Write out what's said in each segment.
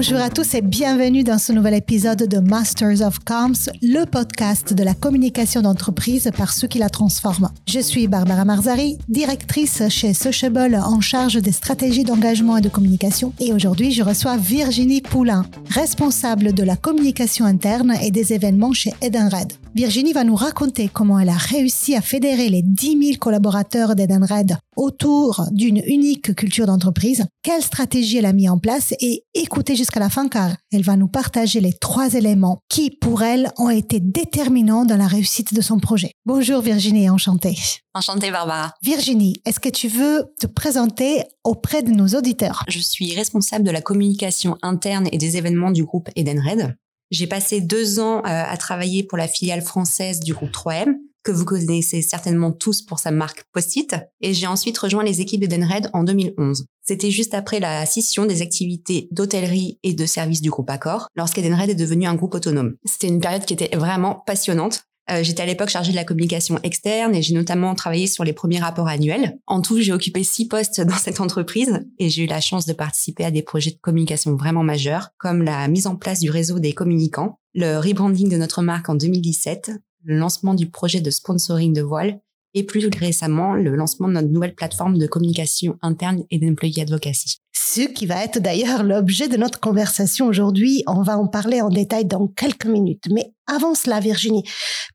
Bonjour à tous et bienvenue dans ce nouvel épisode de Masters of Comms, le podcast de la communication d'entreprise par ceux qui la transforment. Je suis Barbara Marzari, directrice chez Sociable en charge des stratégies d'engagement et de communication. Et aujourd'hui, je reçois Virginie Poulain, responsable de la communication interne et des événements chez Edenred. Virginie va nous raconter comment elle a réussi à fédérer les 10 000 collaborateurs d'Edenred autour d'une unique culture d'entreprise, quelle stratégie elle a mis en place et écoutez jusqu'à la fin car elle va nous partager les trois éléments qui, pour elle, ont été déterminants dans la réussite de son projet. Bonjour Virginie, enchantée. Enchantée Barbara. Virginie, est-ce que tu veux te présenter auprès de nos auditeurs? Je suis responsable de la communication interne et des événements du groupe Edenred. J'ai passé deux ans euh, à travailler pour la filiale française du groupe 3M, que vous connaissez certainement tous pour sa marque Post-it, et j'ai ensuite rejoint les équipes d'Edenred en 2011. C'était juste après la scission des activités d'hôtellerie et de services du groupe Accor, lorsqu'Edenred est devenu un groupe autonome. C'était une période qui était vraiment passionnante, euh, j'étais à l'époque chargée de la communication externe et j'ai notamment travaillé sur les premiers rapports annuels. En tout, j'ai occupé six postes dans cette entreprise et j'ai eu la chance de participer à des projets de communication vraiment majeurs, comme la mise en place du réseau des communicants, le rebranding de notre marque en 2017, le lancement du projet de sponsoring de voile et plus récemment le lancement de notre nouvelle plateforme de communication interne et d'employee advocacy. Ce qui va être d'ailleurs l'objet de notre conversation aujourd'hui. On va en parler en détail dans quelques minutes. Mais avant cela, Virginie,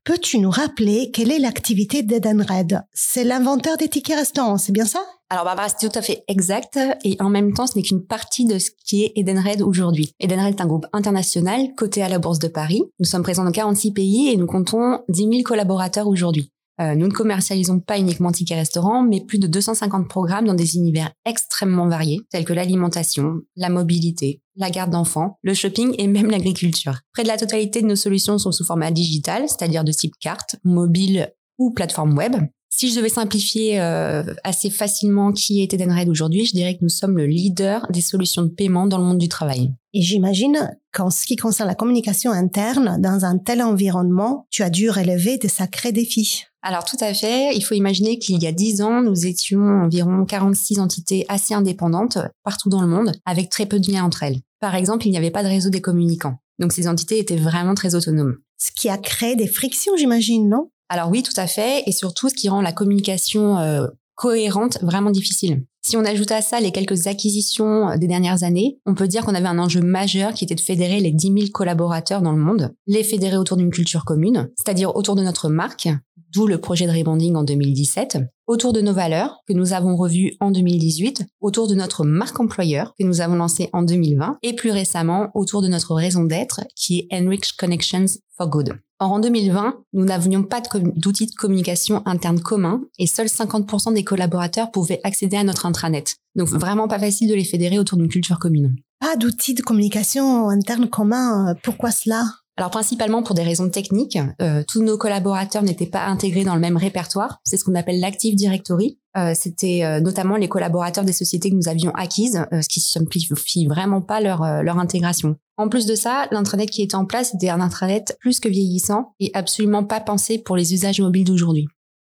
peux-tu nous rappeler quelle est l'activité d'Edenred C'est l'inventeur des tickets restaurants, c'est bien ça? Alors Barbara, c'est tout à fait exact et en même temps, ce n'est qu'une partie de ce qui est Edenred aujourd'hui. Edenred est un groupe international coté à la Bourse de Paris. Nous sommes présents dans 46 pays et nous comptons 10 000 collaborateurs aujourd'hui. Euh, nous ne commercialisons pas uniquement tickets restaurants, mais plus de 250 programmes dans des univers extrêmement variés, tels que l'alimentation, la mobilité, la garde d'enfants, le shopping et même l'agriculture. Près de la totalité de nos solutions sont sous format digital, c'est-à-dire de type carte, mobile ou plateforme web. Si je devais simplifier euh, assez facilement qui est Edenred aujourd'hui, je dirais que nous sommes le leader des solutions de paiement dans le monde du travail. Et j'imagine qu'en ce qui concerne la communication interne, dans un tel environnement, tu as dû relever de sacrés défis. Alors tout à fait, il faut imaginer qu'il y a 10 ans, nous étions environ 46 entités assez indépendantes partout dans le monde, avec très peu de liens entre elles. Par exemple, il n'y avait pas de réseau des communicants. Donc ces entités étaient vraiment très autonomes. Ce qui a créé des frictions, j'imagine, non? Alors oui, tout à fait, et surtout ce qui rend la communication euh, cohérente vraiment difficile. Si on ajoute à ça les quelques acquisitions euh, des dernières années, on peut dire qu'on avait un enjeu majeur qui était de fédérer les 10 000 collaborateurs dans le monde, les fédérer autour d'une culture commune, c'est-à-dire autour de notre marque, d'où le projet de rebonding en 2017, autour de nos valeurs que nous avons revues en 2018, autour de notre marque employeur que nous avons lancée en 2020 et plus récemment autour de notre raison d'être qui est Enrich Connections for Good. Or, en 2020, nous n'avions pas d'outils de communication interne commun et seuls 50% des collaborateurs pouvaient accéder à notre intranet. Donc, vraiment pas facile de les fédérer autour d'une culture commune. Pas d'outils de communication interne commun, euh, pourquoi cela? Alors principalement pour des raisons techniques, euh, tous nos collaborateurs n'étaient pas intégrés dans le même répertoire. C'est ce qu'on appelle l'Active Directory. Euh, C'était euh, notamment les collaborateurs des sociétés que nous avions acquises, ce qui simplifie vraiment pas leur, leur intégration. En plus de ça, l'intranet qui était en place était un intranet plus que vieillissant et absolument pas pensé pour les usages mobiles d'aujourd'hui.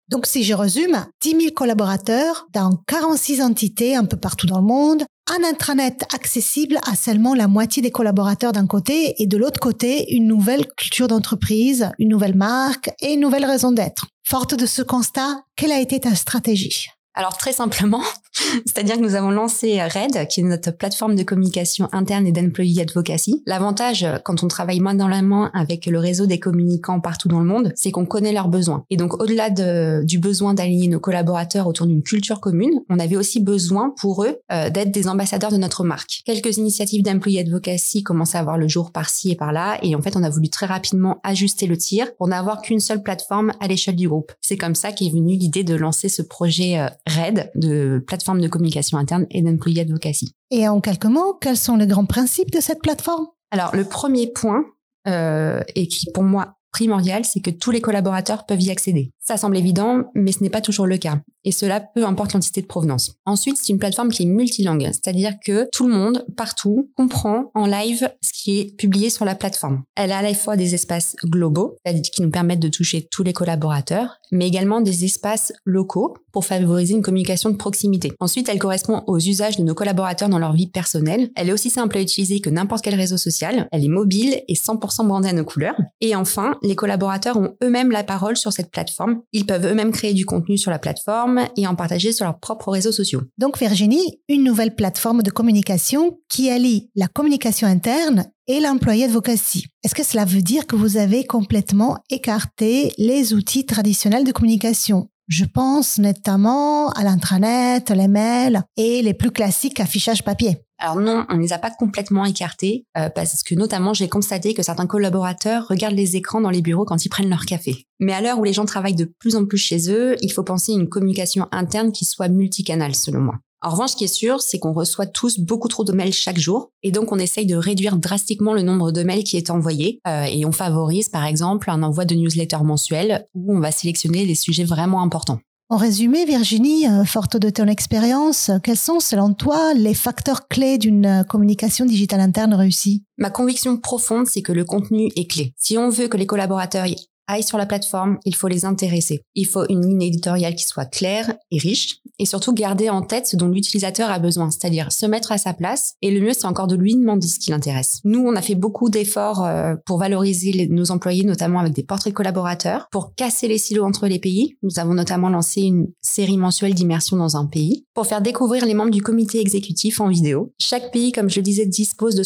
Donc si je résume, 10 000 collaborateurs dans 46 entités un peu partout dans le monde, un intranet accessible à seulement la moitié des collaborateurs d'un côté et de l'autre côté, une nouvelle culture d'entreprise, une nouvelle marque et une nouvelle raison d'être. Forte de ce constat, quelle a été ta stratégie? Alors très simplement, c'est-à-dire que nous avons lancé RED, qui est notre plateforme de communication interne et d'employee advocacy. L'avantage, quand on travaille main dans la main avec le réseau des communicants partout dans le monde, c'est qu'on connaît leurs besoins. Et donc au-delà du besoin d'aligner nos collaborateurs autour d'une culture commune, on avait aussi besoin pour eux euh, d'être des ambassadeurs de notre marque. Quelques initiatives d'employee advocacy commençaient à avoir le jour par-ci et par-là, et en fait on a voulu très rapidement ajuster le tir pour n'avoir qu'une seule plateforme à l'échelle du groupe. C'est comme ça qu'est venue l'idée de lancer ce projet euh, RED, de plateforme de communication interne et d'employee advocacy. Et en quelques mots, quels sont les grands principes de cette plateforme? Alors, le premier point, euh, et qui pour moi primordial, c'est que tous les collaborateurs peuvent y accéder. Ça semble évident, mais ce n'est pas toujours le cas. Et cela peu importe l'entité de provenance. Ensuite, c'est une plateforme qui est multilingue, c'est-à-dire que tout le monde, partout, comprend en live ce qui est publié sur la plateforme. Elle a à la fois des espaces globaux, c'est-à-dire qui nous permettent de toucher tous les collaborateurs, mais également des espaces locaux pour favoriser une communication de proximité. Ensuite, elle correspond aux usages de nos collaborateurs dans leur vie personnelle. Elle est aussi simple à utiliser que n'importe quel réseau social. Elle est mobile et 100% brandée à nos couleurs. Et enfin, les collaborateurs ont eux-mêmes la parole sur cette plateforme. Ils peuvent eux-mêmes créer du contenu sur la plateforme et en partager sur leurs propres réseaux sociaux. Donc Virginie, une nouvelle plateforme de communication qui allie la communication interne et l'employé advocacy. Est-ce que cela veut dire que vous avez complètement écarté les outils traditionnels de communication? Je pense notamment à l'intranet, les mails et les plus classiques affichages papier. Alors non, on ne les a pas complètement écartés euh, parce que notamment j'ai constaté que certains collaborateurs regardent les écrans dans les bureaux quand ils prennent leur café. Mais à l'heure où les gens travaillent de plus en plus chez eux, il faut penser à une communication interne qui soit multicanale selon moi. En revanche, ce qui est sûr, c'est qu'on reçoit tous beaucoup trop de mails chaque jour, et donc on essaye de réduire drastiquement le nombre de mails qui est envoyé, euh, et on favorise par exemple un envoi de newsletters mensuels où on va sélectionner les sujets vraiment importants. En résumé, Virginie, euh, forte de ton expérience, quels sont selon toi les facteurs clés d'une euh, communication digitale interne réussie? Ma conviction profonde, c'est que le contenu est clé. Si on veut que les collaborateurs aillent sur la plateforme, il faut les intéresser. Il faut une ligne éditoriale qui soit claire et riche, et surtout garder en tête ce dont l'utilisateur a besoin, c'est-à-dire se mettre à sa place. Et le mieux, c'est encore de lui demander ce qui l'intéresse. Nous, on a fait beaucoup d'efforts euh, pour valoriser nos employés, notamment avec des portraits collaborateurs, pour casser les silos entre les pays. Nous avons notamment lancé une série mensuelle d'immersion dans un pays pour faire découvrir les membres du comité exécutif en vidéo. Chaque pays, comme je le disais, dispose de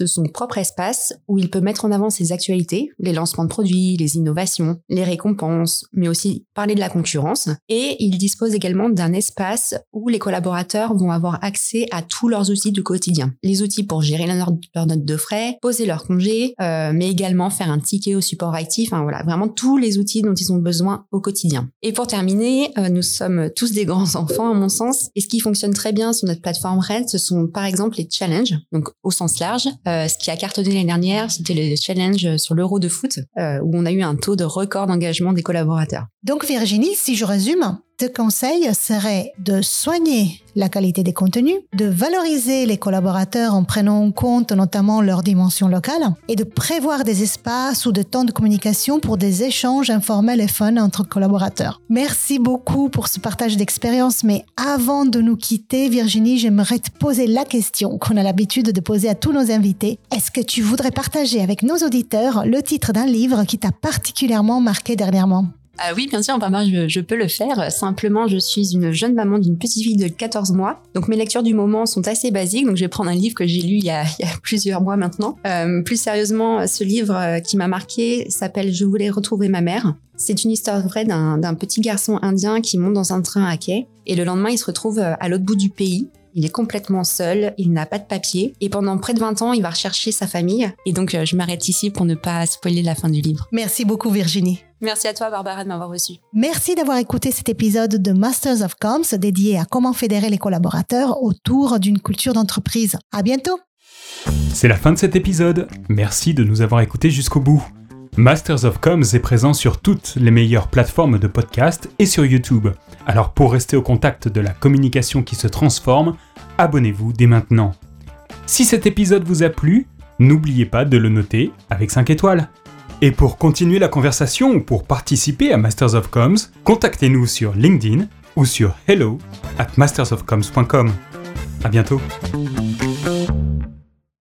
de son propre espace où il peut mettre en avant ses actualités, les lancements de produits, les innovations, les récompenses, mais aussi parler de la concurrence. Et il dispose également d'un espace où les collaborateurs vont avoir accès à tous leurs outils du quotidien. Les outils pour gérer leur, note de frais, poser leur congé, euh, mais également faire un ticket au support actif. Enfin voilà, vraiment tous les outils dont ils ont besoin au quotidien. Et pour terminer, euh, nous sommes tous des grands enfants à mon sens. Et ce qui fonctionne très bien sur notre plateforme Red, ce sont par exemple les challenges, donc au sens large. Euh, ce qui a cartonné l'année dernière, c'était les challenges sur l'euro de foot, où on a eu un taux de record d'engagement des collaborateurs. Donc Virginie, si je résume, conseil serait de soigner la qualité des contenus, de valoriser les collaborateurs en prenant en compte notamment leur dimension locale et de prévoir des espaces ou de temps de communication pour des échanges informels et fun entre collaborateurs. Merci beaucoup pour ce partage d'expérience, mais avant de nous quitter, Virginie, j'aimerais te poser la question qu'on a l'habitude de poser à tous nos invités. Est-ce que tu voudrais partager avec nos auditeurs le titre d'un livre qui t'a particulièrement marqué dernièrement? Ah oui, bien sûr, je, je, peux le faire. Simplement, je suis une jeune maman d'une petite fille de 14 mois. Donc mes lectures du moment sont assez basiques. Donc je vais prendre un livre que j'ai lu il y, a, plusieurs mois maintenant. Euh, plus sérieusement, ce livre euh, qui m'a marqué s'appelle Je voulais retrouver ma mère. C'est une histoire vraie d'un petit garçon indien qui monte dans un train à quai et le lendemain il se retrouve euh, à l'autre bout du pays il est complètement seul, il n'a pas de papier et pendant près de 20 ans, il va rechercher sa famille. Et donc, je m'arrête ici pour ne pas spoiler la fin du livre. Merci beaucoup, Virginie. Merci à toi, Barbara, de m'avoir reçu. Merci d'avoir écouté cet épisode de Masters of Comms dédié à comment fédérer les collaborateurs autour d'une culture d'entreprise. À bientôt! C'est la fin de cet épisode. Merci de nous avoir écoutés jusqu'au bout. Masters of Comms est présent sur toutes les meilleures plateformes de podcast et sur YouTube. Alors pour rester au contact de la communication qui se transforme, abonnez-vous dès maintenant. Si cet épisode vous a plu, n'oubliez pas de le noter avec 5 étoiles. Et pour continuer la conversation ou pour participer à Masters of Comms, contactez-nous sur LinkedIn ou sur hello at mastersofcoms.com. À bientôt.